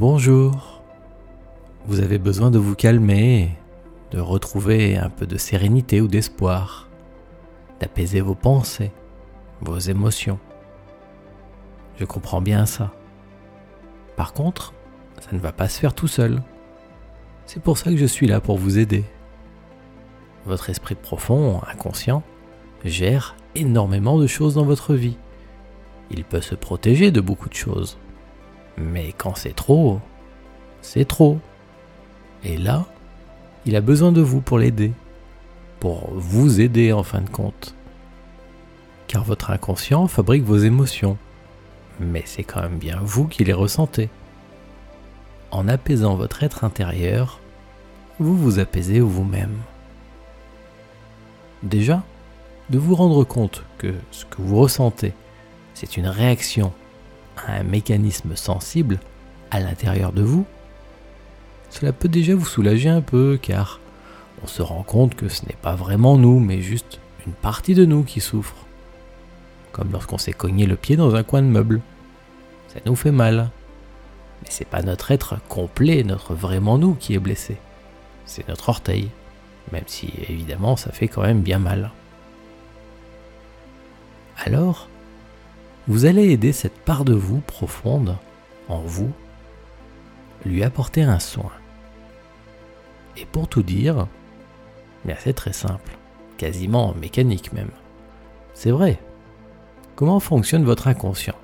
Bonjour. Vous avez besoin de vous calmer, de retrouver un peu de sérénité ou d'espoir, d'apaiser vos pensées, vos émotions. Je comprends bien ça. Par contre, ça ne va pas se faire tout seul. C'est pour ça que je suis là pour vous aider. Votre esprit profond, inconscient, gère énormément de choses dans votre vie. Il peut se protéger de beaucoup de choses. Mais quand c'est trop, c'est trop. Et là, il a besoin de vous pour l'aider. Pour vous aider en fin de compte. Car votre inconscient fabrique vos émotions. Mais c'est quand même bien vous qui les ressentez. En apaisant votre être intérieur, vous vous apaisez vous-même. Déjà, de vous rendre compte que ce que vous ressentez, c'est une réaction un mécanisme sensible à l'intérieur de vous, cela peut déjà vous soulager un peu car on se rend compte que ce n'est pas vraiment nous, mais juste une partie de nous qui souffre. Comme lorsqu'on s'est cogné le pied dans un coin de meuble. Ça nous fait mal. Mais c'est pas notre être complet, notre vraiment nous qui est blessé. C'est notre orteil. Même si évidemment ça fait quand même bien mal. Alors, vous allez aider cette part de vous profonde en vous, lui apporter un soin. Et pour tout dire, c'est très simple, quasiment mécanique même. C'est vrai. Comment fonctionne votre inconscient,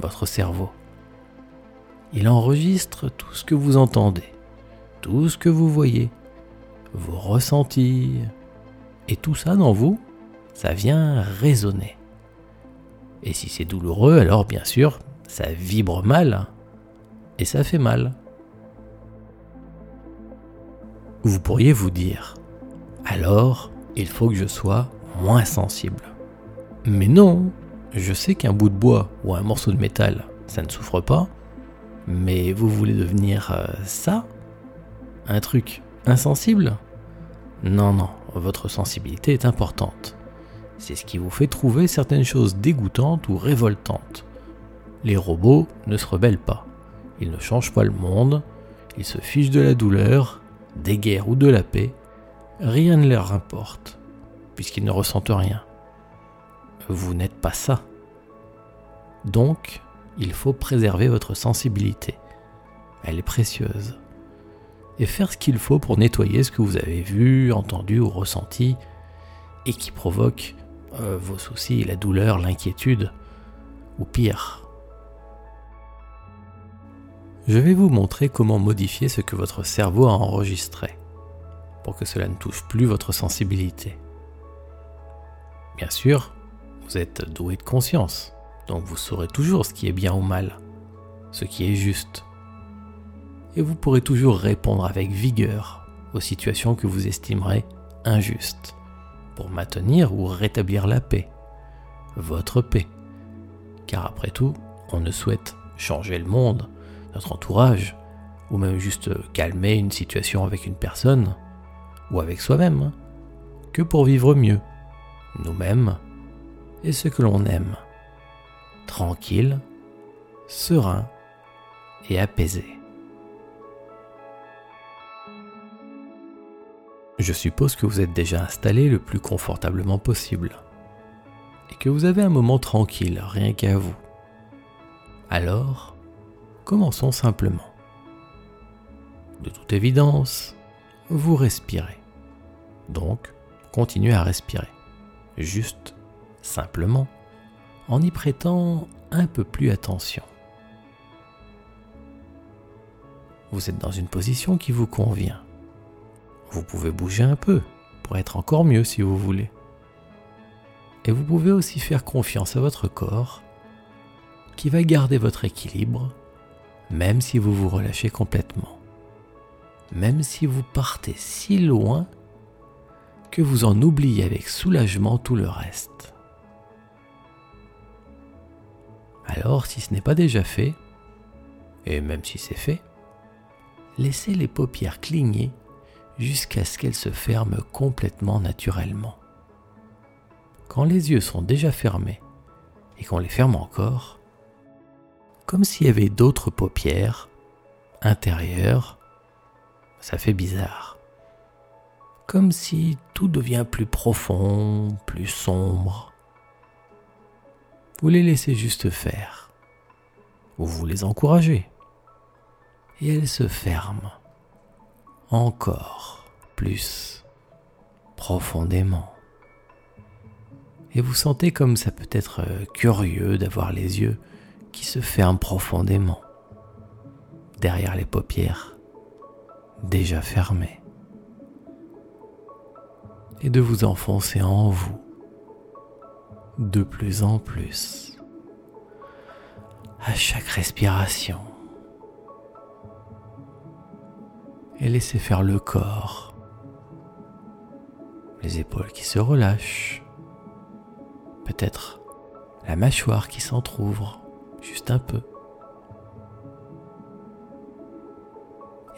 votre cerveau? Il enregistre tout ce que vous entendez, tout ce que vous voyez, vos ressentis, et tout ça dans vous, ça vient résonner. Et si c'est douloureux, alors bien sûr, ça vibre mal, et ça fait mal. Vous pourriez vous dire, alors il faut que je sois moins sensible. Mais non, je sais qu'un bout de bois ou un morceau de métal, ça ne souffre pas, mais vous voulez devenir euh, ça? Un truc insensible? Non, non, votre sensibilité est importante. C'est ce qui vous fait trouver certaines choses dégoûtantes ou révoltantes. Les robots ne se rebellent pas. Ils ne changent pas le monde, ils se fichent de la douleur des guerres ou de la paix, rien ne leur importe, puisqu'ils ne ressentent rien. Vous n'êtes pas ça. Donc, il faut préserver votre sensibilité. Elle est précieuse. Et faire ce qu'il faut pour nettoyer ce que vous avez vu, entendu ou ressenti, et qui provoque euh, vos soucis, la douleur, l'inquiétude, ou pire, je vais vous montrer comment modifier ce que votre cerveau a enregistré, pour que cela ne touche plus votre sensibilité. Bien sûr, vous êtes doué de conscience, donc vous saurez toujours ce qui est bien ou mal, ce qui est juste. Et vous pourrez toujours répondre avec vigueur aux situations que vous estimerez injustes, pour maintenir ou rétablir la paix, votre paix. Car après tout, on ne souhaite changer le monde notre entourage, ou même juste calmer une situation avec une personne, ou avec soi-même, que pour vivre mieux, nous-mêmes et ce que l'on aime, tranquille, serein et apaisé. Je suppose que vous êtes déjà installé le plus confortablement possible et que vous avez un moment tranquille rien qu'à vous. Alors, Commençons simplement. De toute évidence, vous respirez. Donc, continuez à respirer. Juste, simplement, en y prêtant un peu plus attention. Vous êtes dans une position qui vous convient. Vous pouvez bouger un peu pour être encore mieux si vous voulez. Et vous pouvez aussi faire confiance à votre corps qui va garder votre équilibre même si vous vous relâchez complètement, même si vous partez si loin que vous en oubliez avec soulagement tout le reste. Alors, si ce n'est pas déjà fait, et même si c'est fait, laissez les paupières cligner jusqu'à ce qu'elles se ferment complètement naturellement. Quand les yeux sont déjà fermés et qu'on les ferme encore, comme s'il y avait d'autres paupières intérieur, ça fait bizarre. Comme si tout devient plus profond, plus sombre. Vous les laissez juste faire. Vous vous les encouragez. Et elles se ferment. Encore plus profondément. Et vous sentez comme ça peut être euh, curieux d'avoir les yeux qui se ferment profondément, derrière les paupières déjà fermées, et de vous enfoncer en vous de plus en plus à chaque respiration. Et laissez faire le corps, les épaules qui se relâchent, peut-être la mâchoire qui s'entr'ouvre juste un peu.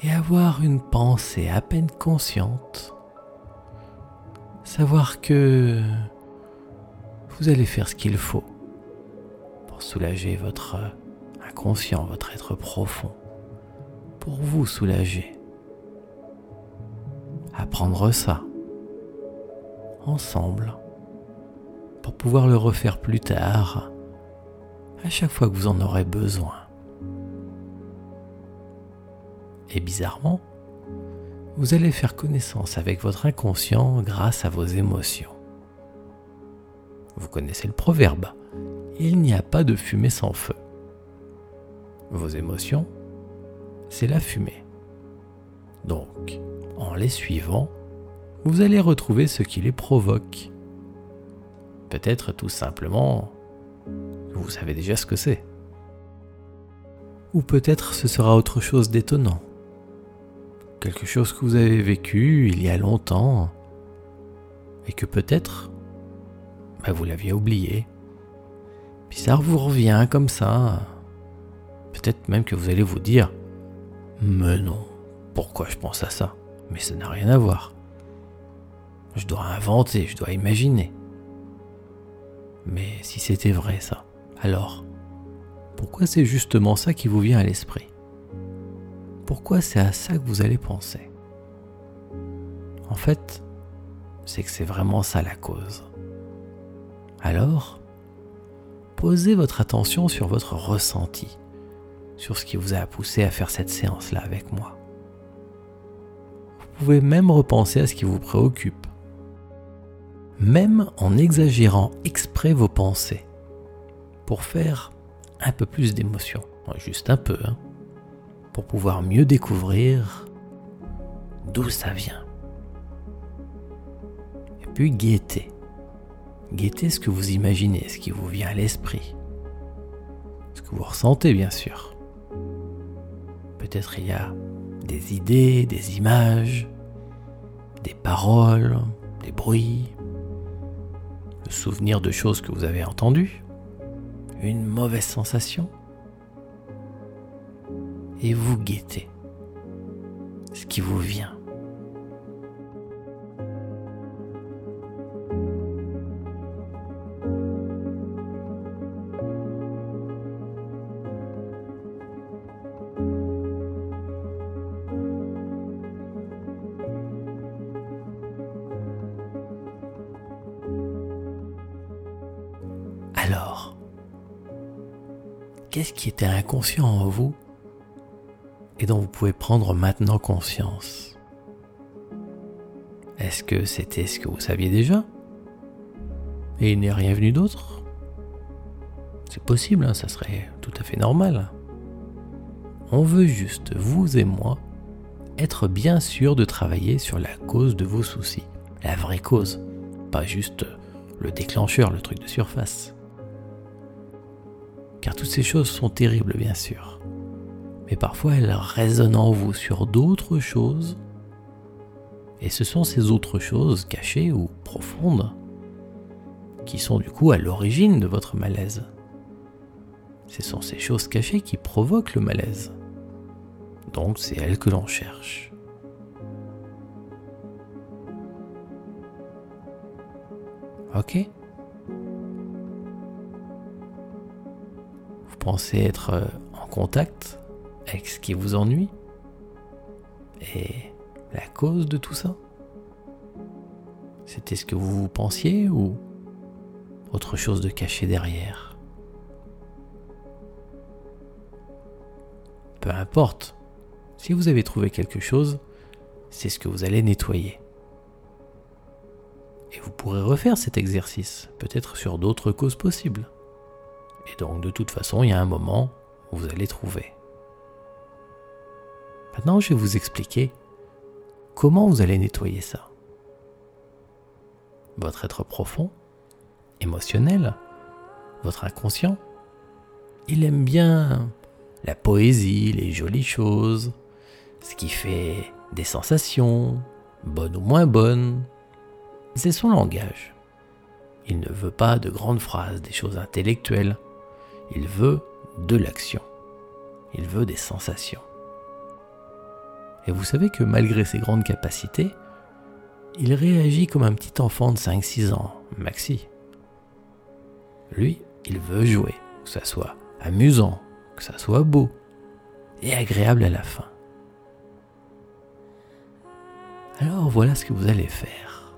Et avoir une pensée à peine consciente, savoir que vous allez faire ce qu'il faut pour soulager votre inconscient, votre être profond, pour vous soulager. Apprendre ça ensemble pour pouvoir le refaire plus tard, à chaque fois que vous en aurez besoin. Et bizarrement, vous allez faire connaissance avec votre inconscient grâce à vos émotions. Vous connaissez le proverbe, il n'y a pas de fumée sans feu. Vos émotions, c'est la fumée. Donc, en les suivant, vous allez retrouver ce qui les provoque Peut-être tout simplement, vous savez déjà ce que c'est. Ou peut-être ce sera autre chose d'étonnant. Quelque chose que vous avez vécu il y a longtemps et que peut-être bah, vous l'aviez oublié. Puis ça vous revient comme ça. Peut-être même que vous allez vous dire Mais non, pourquoi je pense à ça? Mais ça n'a rien à voir. Je dois inventer, je dois imaginer. Mais si c'était vrai ça, alors pourquoi c'est justement ça qui vous vient à l'esprit? Pourquoi c'est à ça que vous allez penser? En fait, c'est que c'est vraiment ça la cause. Alors, posez votre attention sur votre ressenti, sur ce qui vous a poussé à faire cette séance-là avec moi. Pouvez même repenser à ce qui vous préoccupe, même en exagérant exprès vos pensées, pour faire un peu plus d'émotion, juste un peu, hein, pour pouvoir mieux découvrir d'où ça vient. Et puis guettez. Guettez ce que vous imaginez, ce qui vous vient à l'esprit. Ce que vous ressentez, bien sûr. Peut-être il y a des idées, des images, des paroles, des bruits, souvenir de choses que vous avez entendues, une mauvaise sensation, et vous guettez ce qui vous vient. Qui était inconscient en vous et dont vous pouvez prendre maintenant conscience Est-ce que c'était ce que vous saviez déjà? Et il n'est rien venu d'autre? C'est possible, hein, ça serait tout à fait normal. On veut juste, vous et moi, être bien sûr de travailler sur la cause de vos soucis. La vraie cause, pas juste le déclencheur, le truc de surface car toutes ces choses sont terribles bien sûr. Mais parfois elles résonnent en vous sur d'autres choses, et ce sont ces autres choses cachées ou profondes qui sont du coup à l'origine de votre malaise. Ce sont ces choses cachées qui provoquent le malaise. Donc c'est elles que l'on cherche. Ok? Pensez être euh, en contact avec ce qui vous ennuie Et la cause de tout ça C'était ce que vous pensiez ou autre chose de caché derrière? Peu importe, si vous avez trouvé quelque chose, c'est ce que vous allez nettoyer. Et vous pourrez refaire cet exercice, peut-être sur d'autres causes possibles. Et donc de toute façon, il y a un moment où vous allez trouver. Maintenant, je vais vous expliquer comment vous allez nettoyer ça. Votre être profond, émotionnel, votre inconscient, il aime bien la poésie, les jolies choses, ce qui fait des sensations, bonnes ou moins bonnes. C'est son langage. Il ne veut pas de grandes phrases, des choses intellectuelles. Il veut de l'action. Il veut des sensations. Et vous savez que malgré ses grandes capacités, il réagit comme un petit enfant de 5-6 ans, maxi. Lui, il veut jouer, que ça soit amusant, que ça soit beau et agréable à la fin. Alors voilà ce que vous allez faire.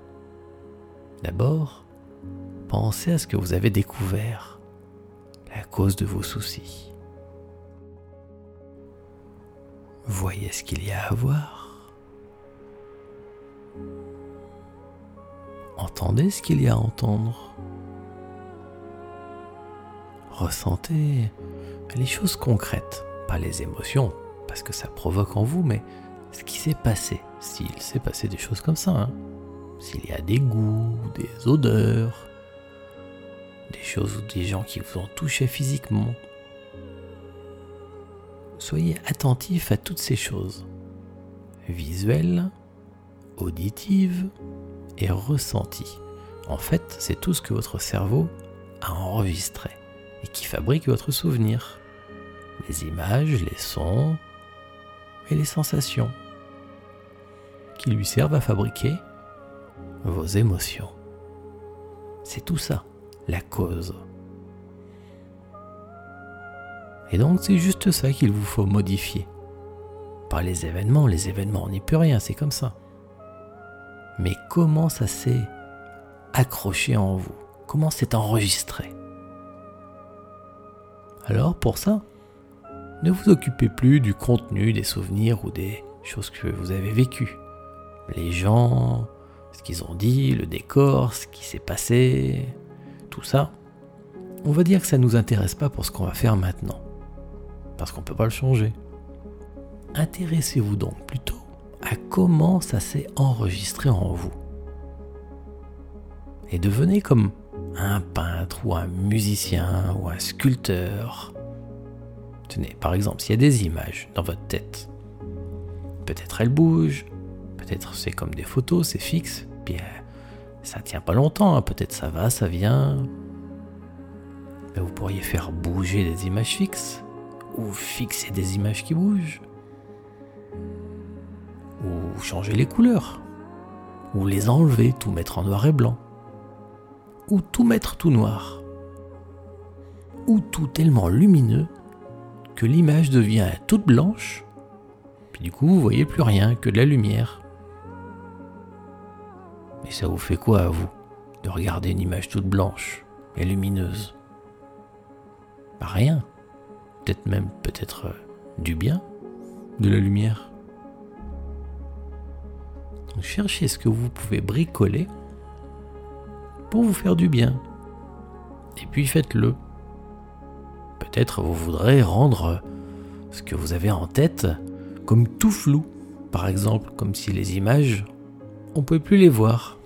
D'abord, pensez à ce que vous avez découvert, la cause de vos soucis. Voyez ce qu'il y a à voir. Entendez ce qu'il y a à entendre. Ressentez les choses concrètes, pas les émotions, parce que ça provoque en vous, mais ce qui s'est passé, s'il s'est passé des choses comme ça, hein. s'il y a des goûts, des odeurs, des choses ou des gens qui vous ont touché physiquement. Soyez attentif à toutes ces choses, visuelles, auditives et ressenties. En fait, c'est tout ce que votre cerveau a enregistré et qui fabrique votre souvenir les images, les sons et les sensations qui lui servent à fabriquer vos émotions. C'est tout ça, la cause. Et donc c'est juste ça qu'il vous faut modifier. Pas les événements, les événements, on n'y peut rien, c'est comme ça. Mais comment ça s'est accroché en vous? Comment c'est enregistré? Alors pour ça, ne vous occupez plus du contenu des souvenirs ou des choses que vous avez vécues. Les gens, ce qu'ils ont dit, le décor, ce qui s'est passé, ça. On va dire que ça ne nous intéresse pas pour ce qu'on va faire maintenant. Parce qu'on ne peut pas le changer. Intéressez-vous donc plutôt à comment ça s'est enregistré en vous. Et devenez comme un peintre ou un musicien ou un sculpteur Tenez, par exemple, s'il y a des images dans votre tête, peut-être elles bougent, peut-être c'est comme des photos, c'est fixe, ça tient pas longtemps, hein. peut-être ça va, ça vient. Mais vous pourriez faire bouger des images fixes, ou fixer des images qui bougent, ou changer les couleurs, ou les enlever, tout mettre en noir et blanc, ou tout mettre tout noir, ou tout tellement lumineux que l'image devient toute blanche, puis du coup vous voyez plus rien que de la lumière. Mais ça vous fait quoi à vous de regarder une image toute blanche et lumineuse? Bah, Rien. Peut-être même peut-être euh, du bien, de la lumière. cherchez ce que vous pouvez bricoler pour vous faire du bien. Et puis faites-le. Peut-être vous voudrez rendre ce que vous avez en tête comme tout flou, par exemple, comme si les images, on ne peut plus les voir.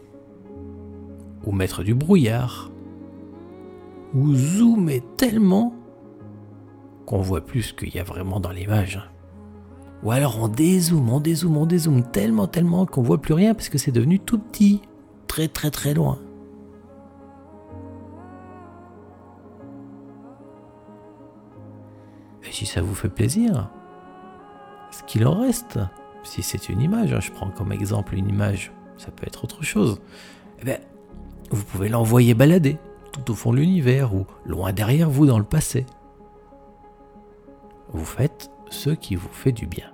Ou mettre du brouillard. Ou zoomer tellement qu'on voit plus ce qu'il y a vraiment dans l'image. Ou alors on dézoome, on dézoome, on dézoome tellement, tellement qu'on voit plus rien parce que c'est devenu tout petit, très très très loin. si ça vous fait plaisir, ce qu'il en reste, si c'est une image, hein, je prends comme exemple une image, ça peut être autre chose, eh bien, vous pouvez l'envoyer balader tout au fond de l'univers ou loin derrière vous dans le passé. Vous faites ce qui vous fait du bien.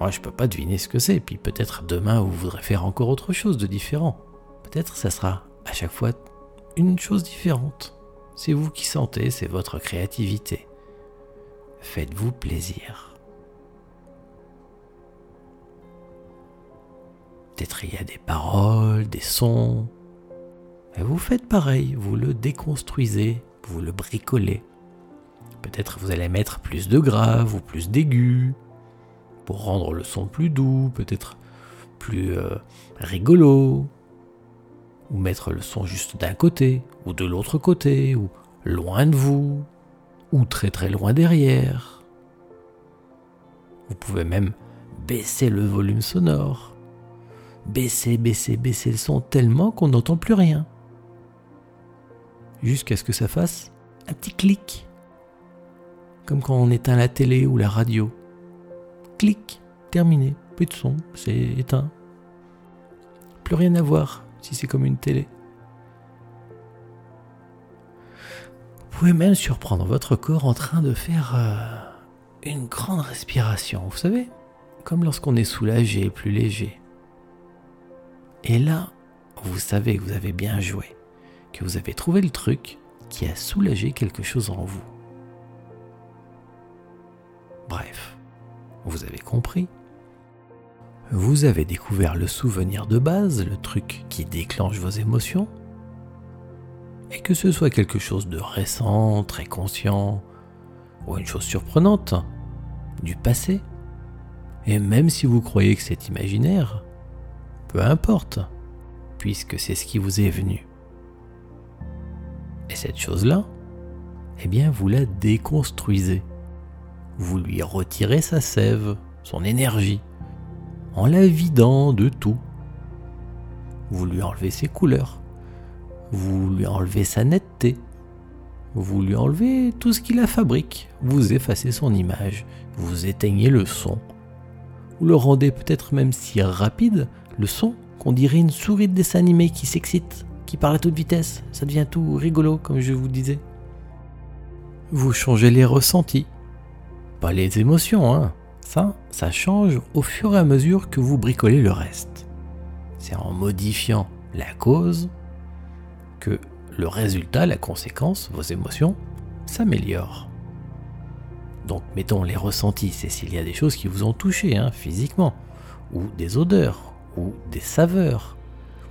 Moi, je peux pas deviner ce que c'est, puis peut-être demain vous voudrez faire encore autre chose de différent. Peut-être ça sera à chaque fois une chose différente. C'est vous qui sentez, c'est votre créativité. Faites-vous plaisir. Peut-être il y a des paroles, des sons. Et vous faites pareil, vous le déconstruisez, vous le bricolez. Peut-être vous allez mettre plus de grave ou plus d'aigus pour rendre le son plus doux, peut-être plus euh, rigolo, ou mettre le son juste d'un côté, ou de l'autre côté, ou loin de vous, ou très très loin derrière. Vous pouvez même baisser le volume sonore, baisser, baisser, baisser le son tellement qu'on n'entend plus rien, jusqu'à ce que ça fasse un petit clic, comme quand on éteint la télé ou la radio. Clic, terminé, plus de son, c'est éteint. Plus rien à voir si c'est comme une télé. Vous pouvez même surprendre votre corps en train de faire euh, une grande respiration, vous savez, comme lorsqu'on est soulagé, plus léger. Et là, vous savez que vous avez bien joué, que vous avez trouvé le truc qui a soulagé quelque chose en vous. Bref, vous avez compris. Vous avez découvert le souvenir de base, le truc qui déclenche vos émotions. Et que ce soit quelque chose de récent, très conscient, ou une chose surprenante, du passé. Et même si vous croyez que c'est imaginaire, peu importe, puisque c'est ce qui vous est venu. Et cette chose-là, eh bien, vous la déconstruisez. Vous lui retirez sa sève, son énergie, en la vidant de tout. Vous lui enlevez ses couleurs, vous lui enlevez sa netteté, vous lui enlevez tout ce qui la fabrique, vous effacez son image, vous éteignez le son, vous le rendez peut-être même si rapide, le son, qu'on dirait une souris de dessin animé qui s'excite, qui parle à toute vitesse, ça devient tout rigolo comme je vous disais. Vous changez les ressentis, pas les émotions, hein. Ça, ça change au fur et à mesure que vous bricolez le reste. C'est en modifiant la cause que le résultat, la conséquence, vos émotions, s'améliorent. Donc mettons les ressentis, c'est s'il y a des choses qui vous ont touché hein, physiquement, ou des odeurs, ou des saveurs,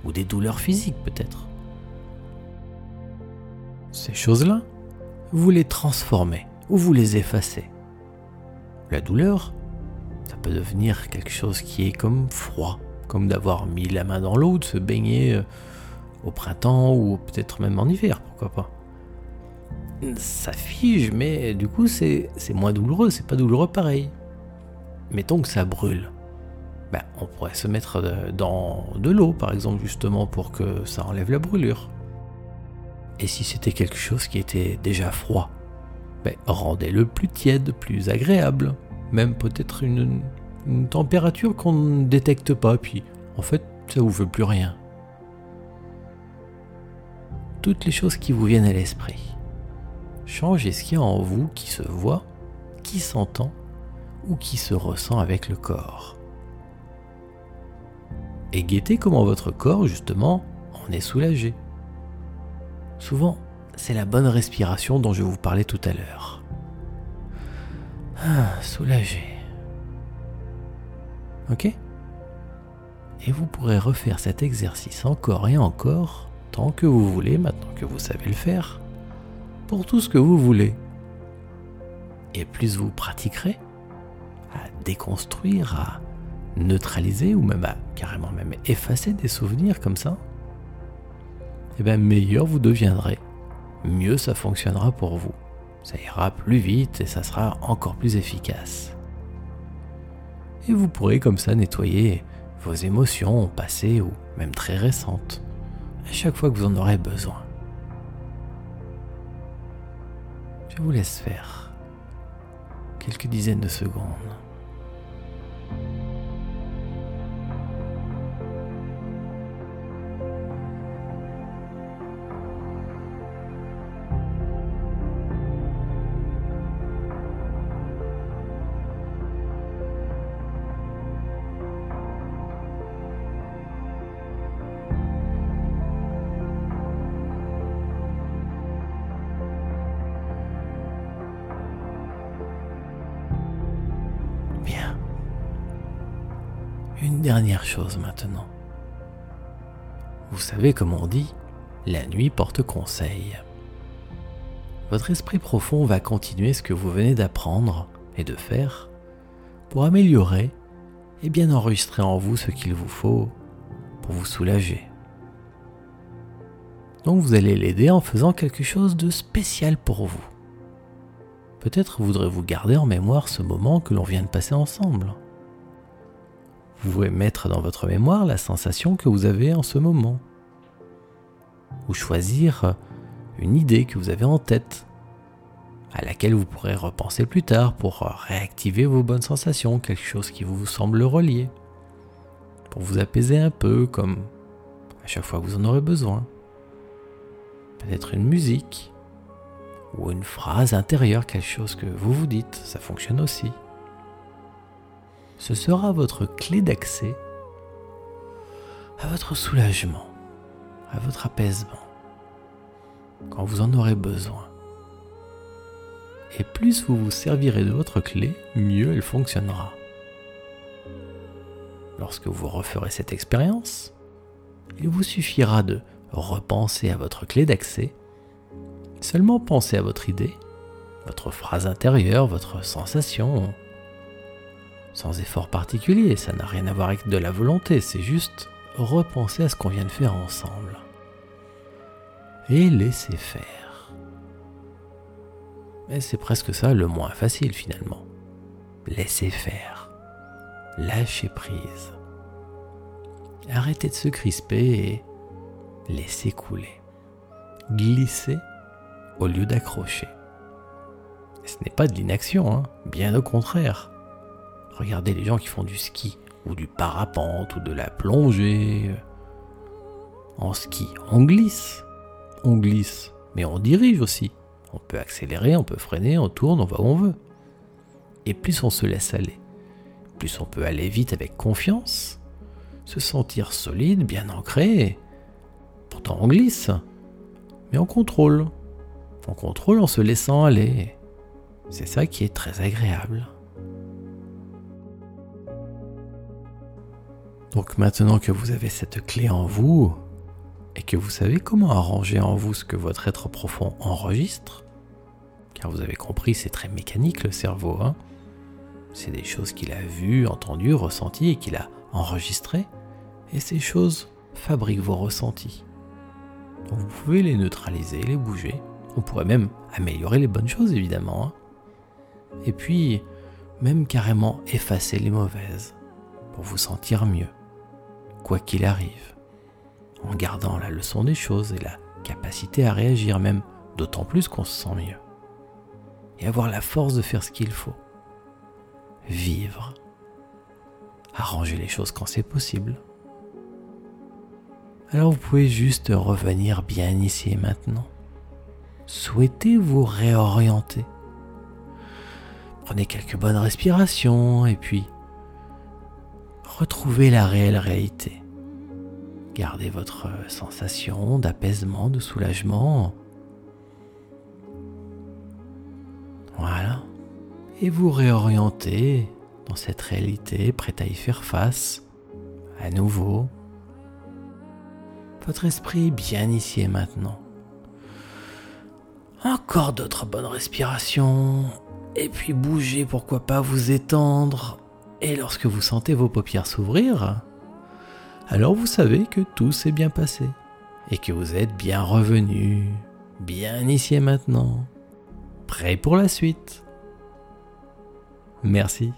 ou des douleurs physiques peut-être. Ces choses-là, vous les transformez, ou vous les effacez. La douleur, ça peut devenir quelque chose qui est comme froid, comme d'avoir mis la main dans l'eau, de se baigner euh, au printemps ou peut-être même en hiver, pourquoi pas. Ça fige, mais du coup c'est moins douloureux, c'est pas douloureux pareil. Mettons que ça brûle. Ben, on pourrait se mettre dans de l'eau par exemple justement pour que ça enlève la brûlure. Et si c'était quelque chose qui était déjà froid, ben, rendez-le plus tiède, plus agréable même peut-être une, température qu'on ne détecte pas, puis en fait, ça vous fait plus rien. Toutes les choses qui vous viennent à l'esprit. Changez ce qu'il y a en vous qui se voit, qui s'entend ou qui se ressent avec le corps. Et guettez comment votre corps, justement, en est soulagé. Souvent, c'est la bonne respiration dont je vous parlais tout à l'heure. Ah, soulagé. Ok? Et vous pourrez refaire cet exercice encore et encore, tant que vous voulez, maintenant que vous savez le faire, pour tout ce que vous voulez. Et plus vous pratiquerez à déconstruire, à neutraliser ou même à carrément même effacer des souvenirs comme ça, et eh bien meilleur vous deviendrez, mieux ça fonctionnera pour vous ça ira plus vite et ça sera encore plus efficace. Et vous pourrez comme ça nettoyer vos émotions passées ou même très récentes, à chaque fois que vous en aurez besoin. Je vous laisse faire quelques dizaines de secondes. Une dernière chose maintenant. Vous savez comme on dit, la nuit porte conseil. Votre esprit profond va continuer ce que vous venez d'apprendre et de faire pour améliorer et bien enregistrer en vous ce qu'il vous faut pour vous soulager. Donc vous allez l'aider en faisant quelque chose de spécial pour vous. Peut-être voudrez-vous garder en mémoire ce moment que l'on vient de passer ensemble. Vous pouvez mettre dans votre mémoire la sensation que vous avez en ce moment. Ou choisir une idée que vous avez en tête, à laquelle vous pourrez repenser plus tard pour réactiver vos bonnes sensations, quelque chose qui vous semble relier, pour vous apaiser un peu comme à chaque fois que vous en aurez besoin. Peut-être une musique, ou une phrase intérieure, quelque chose que vous vous dites, ça fonctionne aussi. Ce sera votre clé d'accès à votre soulagement, à votre apaisement, quand vous en aurez besoin. Et plus vous vous servirez de votre clé, mieux elle fonctionnera. Lorsque vous referez cette expérience, il vous suffira de repenser à votre clé d'accès Seulement pensez à votre idée, votre phrase intérieure, votre sensation. Sans effort particulier, ça n'a rien à voir avec de la volonté, c'est juste repenser à ce qu'on vient de faire ensemble. Et laisser faire. Mais c'est presque ça le moins facile finalement. Laisser faire. Lâcher prise. Arrêtez de se crisper et laisser couler. Glisser au lieu d'accrocher. Ce n'est pas de l'inaction, hein. bien au contraire. Regardez les gens qui font du ski, ou du parapente, ou de la plongée. En ski, on glisse. On glisse, mais on dirige aussi. On peut accélérer, on peut freiner, on tourne, on va où on veut. Et plus on se laisse aller, plus on peut aller vite avec confiance, se sentir solide, bien ancré. Pourtant on glisse, mais on contrôle, on contrôle en se laissant aller. C'est ça qui est très agréable. Donc maintenant que vous avez cette clé en vous et que vous savez comment arranger en vous ce que votre être profond enregistre, car vous avez compris, c'est très mécanique le cerveau, hein c'est des choses qu'il a vues, entendues, ressenties et qu'il a enregistrées, et ces choses fabriquent vos ressentis. Vous pouvez les neutraliser, les bouger, on pourrait même améliorer les bonnes choses, évidemment. Hein. Et puis, même carrément effacer les mauvaises, pour vous sentir mieux, quoi qu'il arrive, en gardant la leçon des choses et la capacité à réagir même, d'autant plus qu'on se sent mieux. Et avoir la force de faire ce qu'il faut. Vivre. Arranger les choses quand c'est possible. Alors vous pouvez juste revenir bien ici et maintenant souhaitez vous réorienter. Prenez quelques bonnes respirations et puis retrouvez la réelle réalité. Gardez votre sensation d'apaisement, de soulagement. Voilà. Et vous réorientez dans cette réalité, prête à y faire face, à nouveau. Votre esprit bien ici et maintenant. Encore d'autres bonnes respirations. Et puis bougez, pourquoi pas vous étendre. Et lorsque vous sentez vos paupières s'ouvrir, alors vous savez que tout s'est bien passé. Et que vous êtes bien revenu, bien ici et maintenant, prêt pour la suite. Merci.